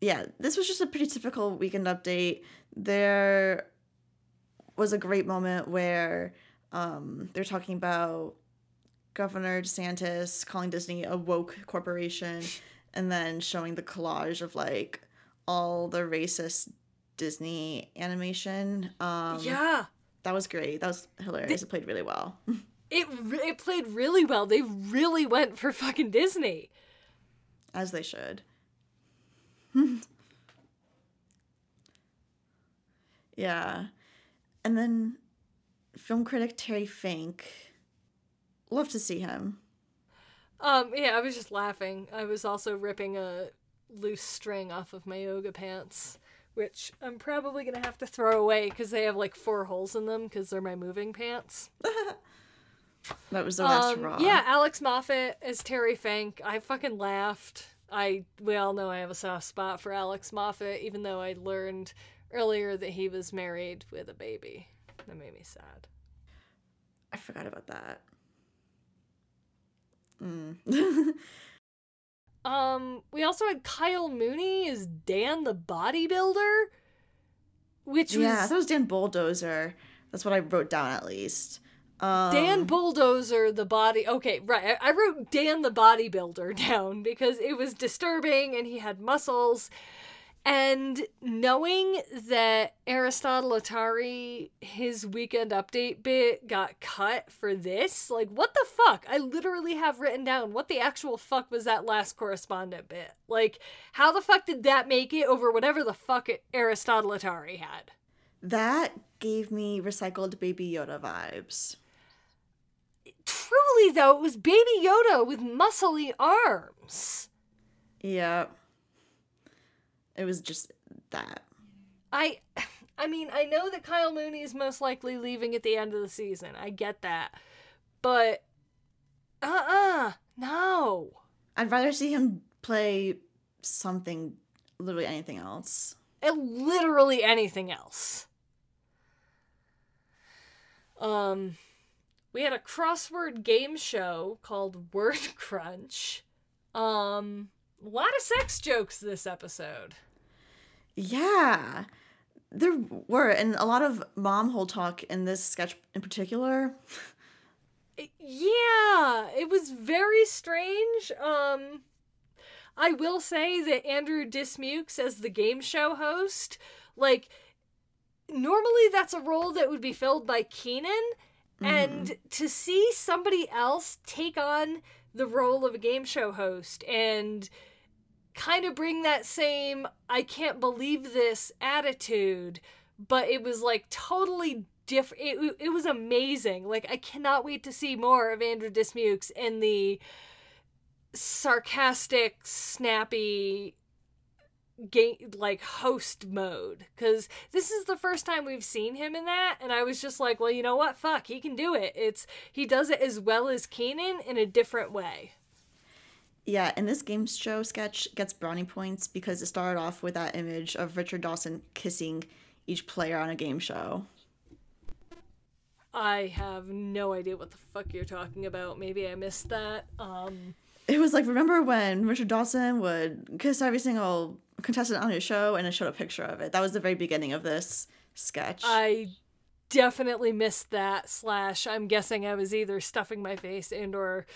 S2: yeah, this was just a pretty typical weekend update. There was a great moment where um, they're talking about Governor DeSantis calling Disney a woke corporation and then showing the collage of like all the racist Disney animation. Um,
S1: yeah,
S2: that was great. That was hilarious. it played really well. (laughs)
S1: it it played really well. They really went for fucking Disney.
S2: As they should. (laughs) yeah. And then film critic Terry Fink. Love to see him.
S1: Um, yeah, I was just laughing. I was also ripping a loose string off of my yoga pants, which I'm probably gonna have to throw away because they have like four holes in them because they're my moving pants. (laughs)
S2: That was the last
S1: Um,
S2: hurrah.
S1: yeah, Alex Moffat as Terry Fink. I fucking laughed. I we all know I have a soft spot for Alex Moffat, even though I learned earlier that he was married with a baby. That made me sad.
S2: I forgot about that. Mm. (laughs)
S1: Um, we also had Kyle Mooney as Dan the bodybuilder, which was
S2: yeah, that was Dan Bulldozer. That's what I wrote down at least. Um,
S1: Dan Bulldozer, the body. Okay, right. I, I wrote Dan the bodybuilder (laughs) down because it was disturbing and he had muscles. And knowing that Aristotle Athari, his weekend update bit got cut for this, like, what the fuck? I literally have written down what the actual fuck was that last correspondent bit? Like, how the fuck did that make it over whatever the fuck Aristotle Athari had?
S2: that gave me recycled Baby Yoda vibes.
S1: Truly, though, it was Baby Yoda with muscly arms.
S2: Yeah. It was just that.
S1: I I mean, I know that Kyle Mooney is most likely leaving at the end of the season. I get that. But uh-uh, no.
S2: I'd rather see him play something, literally anything else.
S1: And literally anything else. Um we had a crossword game show called Word (laughs) Crunch. Um a lot of sex jokes this episode.
S2: Yeah. There were, and a lot of mom hole talk in this sketch in particular.
S1: Yeah, it was very strange. Um I will say that Andrew Dismukes as the game show host, like normally that's a role that would be filled by Kenan and mm-hmm. to see somebody else take on the role of a game show host and kind of bring that same I can't believe this attitude, but it was like totally different. It, it was amazing. Like, I cannot wait to see more of Andrew Dismukes in the sarcastic, snappy game like host mode because this is the first time we've seen him in that and i was just like well you know what fuck he can do it it's he does it as well as Kenan in a different way
S2: Yeah, and this game show sketch gets brownie points because it started off with that image of Richard Dawson kissing each player on a game show.
S1: I have no idea what the fuck you're talking about. Maybe I missed that. Um,
S2: It was like, remember when Richard Dawson would kiss every single contestant on his show and it showed a picture of it? That was the very beginning of this sketch.
S1: I definitely missed that. Slash, I'm guessing I was either stuffing my face and or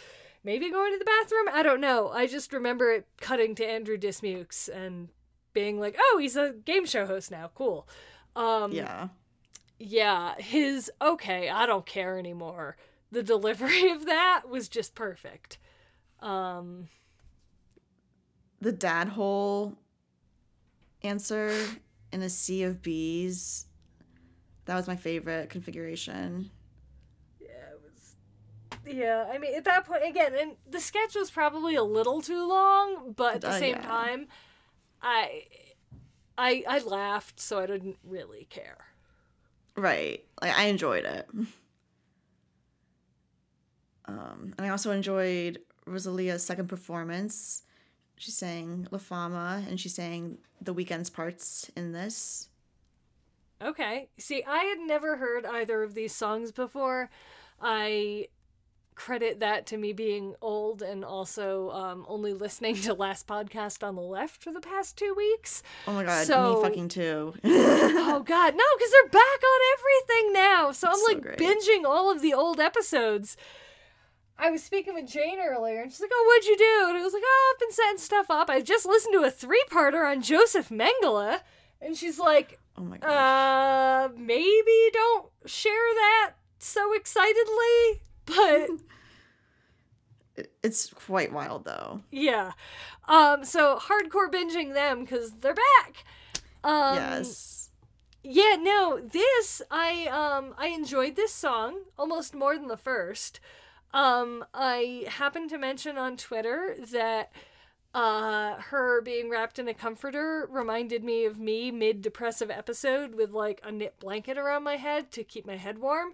S1: maybe going to the bathroom. I don't know. I just remember it cutting to Andrew Dismukes and being like, "Oh, he's a game show host now. Cool." Um
S2: Yeah.
S1: yeah, his okay, I don't care anymore. The delivery (laughs) of that was just perfect. Um
S2: The dad hole answer in a sea of bees. That was my favorite configuration.
S1: yeah, it was Yeah, I mean at that point again, and the sketch was probably a little too long, but at the
S2: Uh,
S1: same
S2: yeah.
S1: time I I I laughed, so I didn't really care.
S2: Right. Like I enjoyed it. Um, and I also enjoyed Rosalia's second performance. She sang La Fama and she sang the Weeknd's parts in this.
S1: Okay. See, I had never heard either of these songs before. I credit that to me being old and also um, only listening to Last Podcast on the Left for the past two weeks.
S2: Oh my god,
S1: So-
S2: me fucking too. (laughs)
S1: Oh, God. No, because they're back on everything now. So I'm
S2: So
S1: like
S2: great.
S1: binging all of the old episodes. I was speaking with Jane earlier, and she's like, "Oh, what'd you do?" And I was like, "Oh, I've been setting stuff up. I just listened to a three-parter on Joseph Mengele." And she's like,
S2: oh my god.
S1: uh, maybe don't share that so excitedly, but (laughs)
S2: it's quite wild though.
S1: yeah. Um, so hardcore binging them because they're back. Um,
S2: yes.
S1: Yeah, no, this I um I enjoyed this song almost more than the first. Um, I happened to mention on Twitter that uh her being wrapped in a comforter reminded me of me mid depressive episode with like a knit blanket around my head to keep my head warm.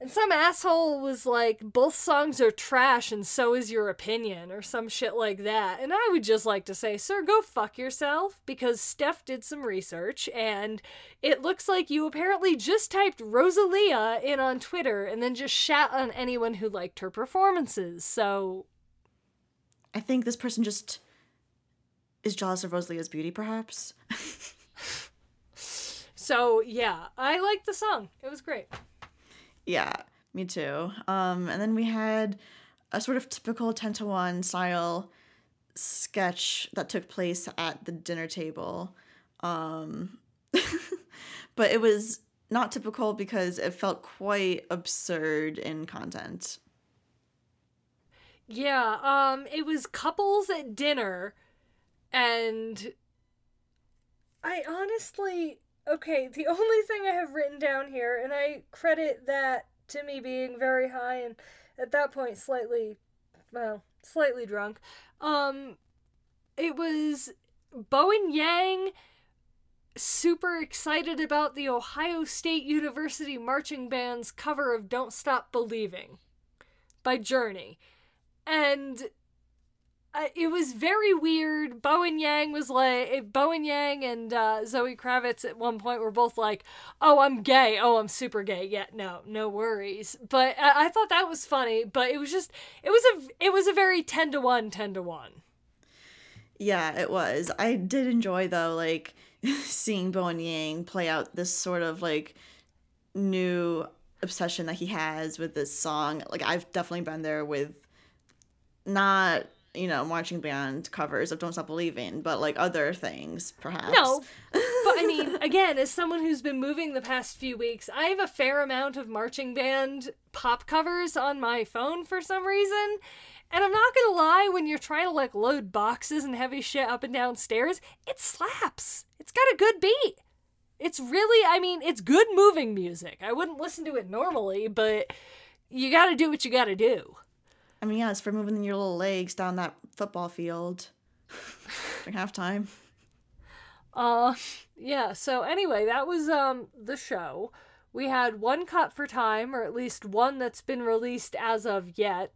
S1: And some asshole was like, both songs are trash and so is your opinion, or some shit like that. And I would just like to say, sir, go fuck yourself, because Steph did some research, and it looks like you apparently just typed Rosalia in on Twitter and then just shat on anyone who liked her performances. So,
S2: I think this person just is jealous of Rosalia's beauty, perhaps. (laughs) (laughs)
S1: so yeah, I liked the song. It was great.
S2: Yeah, me too. Um, and then we had a sort of typical 10 to 1 style sketch that took place at the dinner table. Um, (laughs) but it was not typical because it felt quite absurd in content.
S1: Yeah, um, it was couples at dinner, and I honestly, okay, the (laughs) only thing I have written down here, and I credit that to me being very high and at that point slightly, well, slightly drunk. Um, it was Bowen Yang super excited about the Ohio State University Marching Band's cover of Don't Stop Believing by Journey and uh, it was very weird. Bowen Yang was like Bowen Yang and uh, Zoe Kravitz at one point were both like, "Oh, I'm gay. Oh, I'm super gay." Yeah, no, no worries. But I, I thought that was funny. But it was just, it was a, it was a very ten to one, ten to one.
S2: Yeah, it was. I did enjoy though, like (laughs) seeing Bowen Yang play out this sort of like new obsession that he has with this song. Like I've definitely been there with not you know marching band covers of Don't Stop Believing, but like other things perhaps.
S1: No, (laughs) but I mean, again, as someone who's been moving the past few weeks, I have a fair amount of marching band pop covers on my phone for some reason. And I'm not gonna lie, when you're trying to like load boxes and heavy shit up and down stairs, it slaps. It's got a good beat. It's really, I mean, it's good moving music. I wouldn't listen to it normally, but you gotta do what you gotta do.
S2: I mean, yeah, it's for moving your little legs down that football field (laughs) during halftime.
S1: Uh yeah, so anyway, that was um the show. We had one cut for time, or at least one that's been released as of yet.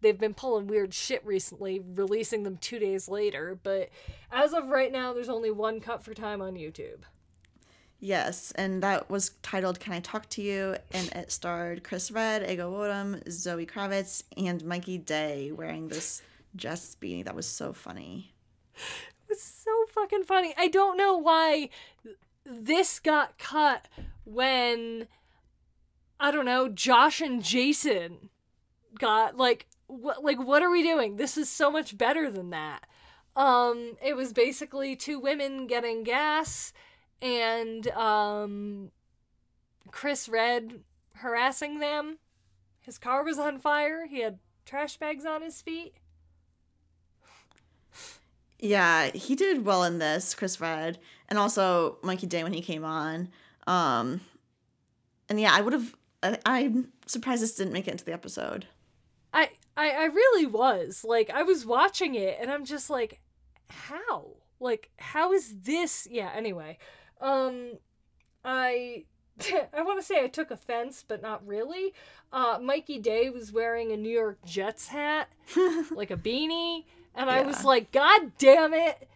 S1: They've been pulling weird shit recently, releasing them two days later, but as of right now, there's only one cut for time on YouTube.
S2: Yes, and that was titled "Can I Talk to You?" and it starred Chris Redd, Ego Nwodim, Zoe Kravitz, and Mikey Day wearing this Jess beanie that was so funny.
S1: It was so fucking funny. I don't know why this got cut when I don't know, Josh and Jason got like what like what are we doing? This is so much better than that. Um, it was basically two women getting gas and um, Chris Redd harassing them. His car was on fire. He had trash bags on his feet.
S2: Yeah, he did well in this, Chris Redd, and also Mikey Day when he came on. Um, and yeah, I would have. I, I'm surprised this didn't make it into the episode.
S1: I, I I really was like I was watching it and I'm just like, how? Like how is this? Yeah. Anyway, um, I (laughs) I want to say I took offense, but not really. Uh, Mikey Day was wearing a New York Jets hat, (laughs) like a beanie, and I was like, God damn it!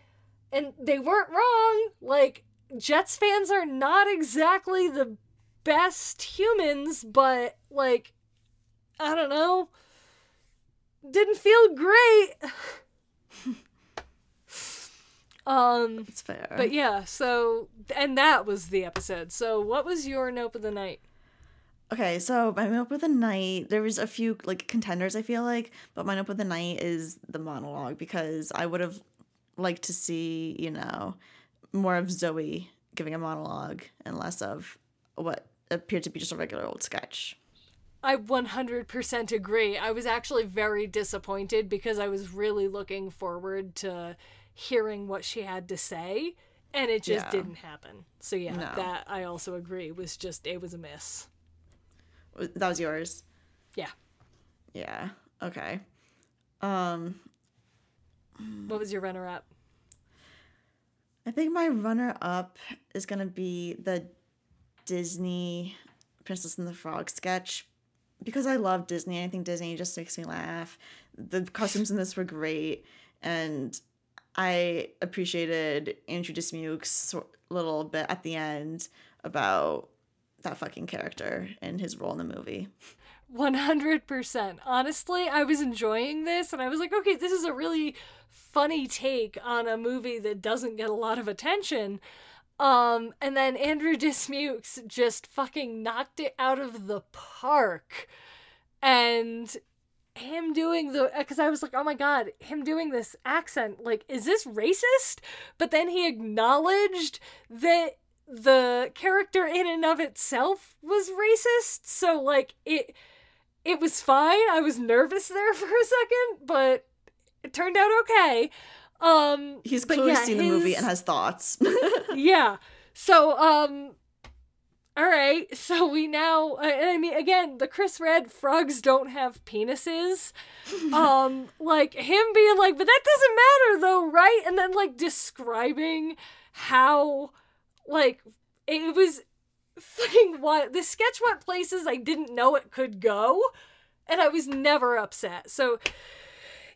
S1: And they weren't wrong. Like Jets fans are not exactly the best humans, but like, I don't know. Didn't feel great. (laughs) um,
S2: It's fair.
S1: but yeah, so and that was the episode. So what was your nope of the night?
S2: Okay, so my nope of the night, there was a few like contenders I feel like, but my nope of the night is the monologue because I would have liked to see, you know, more of Zoe giving a monologue and less of what appeared to be just a regular old sketch.
S1: I 100% agree. I was actually very disappointed because I was really looking forward to hearing what she had to say and it just
S2: Yeah.
S1: didn't happen. So yeah,
S2: No.
S1: that I also agree was just it was a miss.
S2: That was yours.
S1: Yeah.
S2: Yeah. Okay. Um
S1: What was your runner up?
S2: I think my runner up is gonna be the Disney Princess and the Frog sketch because I love Disney. I think Disney just makes me laugh. The costumes in this were great, and I appreciated Andrew Dismuke's little bit at the end about that fucking character and his role in the movie.
S1: 100%. Honestly, I was enjoying this and I was like, okay, this is a really funny take on a movie that doesn't get a lot of attention. Um, and then Andrew (laughs) Dismukes just fucking knocked it out of the park. And him doing the because I was like, oh my god, him doing this accent, like, is this racist? But then he acknowledged that the character in and of itself was racist. So like it it was fine. I was nervous there (laughs) for a second, but it turned out okay. Um
S2: He's clearly
S1: yeah,
S2: seen the movie and has thoughts. (laughs)
S1: yeah. So, um, all right. (laughs) So we now, I, I mean, again, the Chris Redd frogs don't have penises. (laughs) um, like him being like, but that doesn't matter though, right? And then like describing how, like, it was fucking what the sketch went places I didn't know it could go, and I was never upset. So,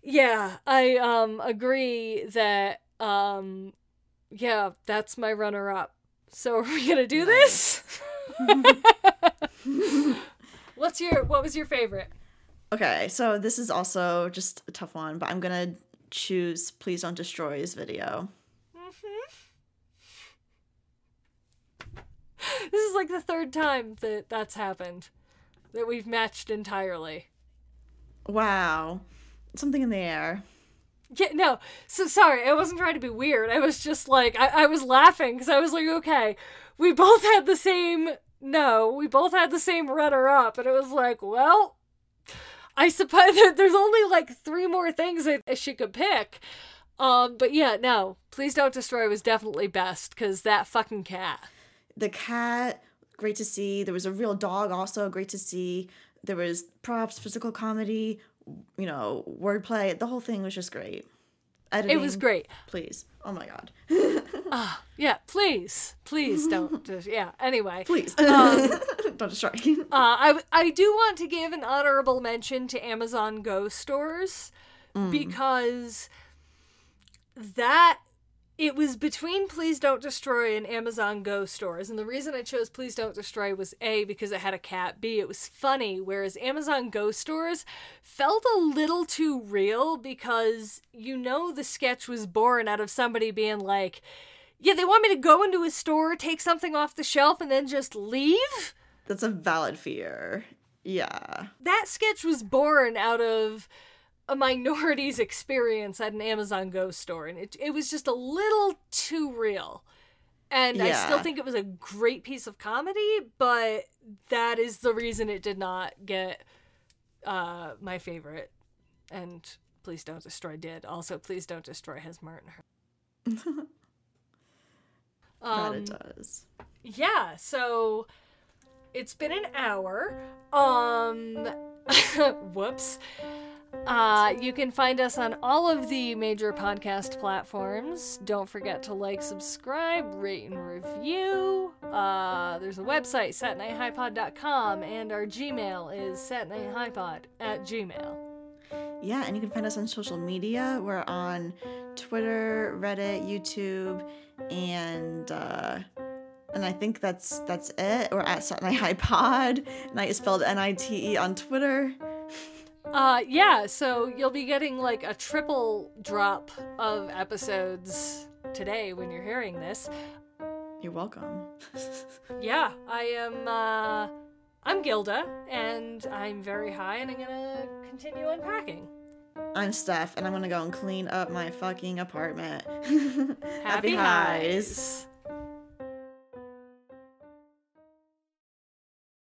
S1: yeah, I um agree that um yeah, that's my runner up. So are we gonna do this? (laughs) What's your what was your favorite?
S2: Okay, so this is also just a tough one, but I'm gonna choose Please Don't destroy Destroy's video. Mm-hmm. (laughs)
S1: This is like the third time that that's happened. That we've matched entirely.
S2: Wow. Something in the air.
S1: Yeah, no. So sorry, I wasn't trying to be weird. I was just like, I, I was laughing because I was like, okay, we both had the same. No, we both had the same runner up, and it was like, well, I suppose (laughs) there's only like three more things that she could pick. Um, but yeah, no, please don't destroy was definitely best because that fucking cat.
S2: The cat, great to see. There was a real dog, also great to see. There was props, physical comedy, you know, wordplay. The whole thing was just great. Editing,
S1: It was great.
S2: Please. Oh my god. (laughs)
S1: Yeah, please, please don't. (laughs) Just, yeah. Anyway,
S2: Please.
S1: Um, (laughs)
S2: Don't destroy.
S1: Uh, I, I do want to give an honorable mention to Amazon Go stores because that it was between Please Don't Destroy and Amazon Go stores. And the reason I chose Please Don't Destroy was A, because it had a cat, B, it was funny, whereas Amazon Go stores felt a little too real because you know the sketch was born out of somebody being like, yeah, they want me to go into a store, take something off the shelf, and then just leave?
S2: That's a valid fear. Yeah.
S1: that sketch was born out of a minority's (laughs) experience at an Amazon Go store, and it it was just a little too real. And I still think it was a great piece of comedy, but that is the reason it did not get uh, my favorite. And Please Don't Destroy did. Also, Please Don't Destroy has Martin. Hur- (laughs)
S2: that
S1: Um,
S2: it does.
S1: yeah, so it's been an hour. Um (laughs) whoops. Uh, you can find us on all of the major podcast platforms. Don't forget to like, subscribe, rate, and review. Uh, there's a website, satnighthighpod.com, and our Gmail is satnighthighpod at gmail.
S2: Yeah, and you can find us on social media. We're on Twitter, Reddit, YouTube, and uh, and I think that's that's it. We're at Saturday High Pod. Night is spelled N-I-T-E on Twitter.
S1: Uh, yeah, so you'll be getting like a triple drop of episodes today when you're hearing this.
S2: You're welcome.
S1: Yeah, I am. Uh, I'm Gilda, and I'm very high, and I'm gonna continue unpacking.
S2: I'm Steph, and I'm gonna go and clean up my fucking apartment. (laughs)
S1: Happy, highs.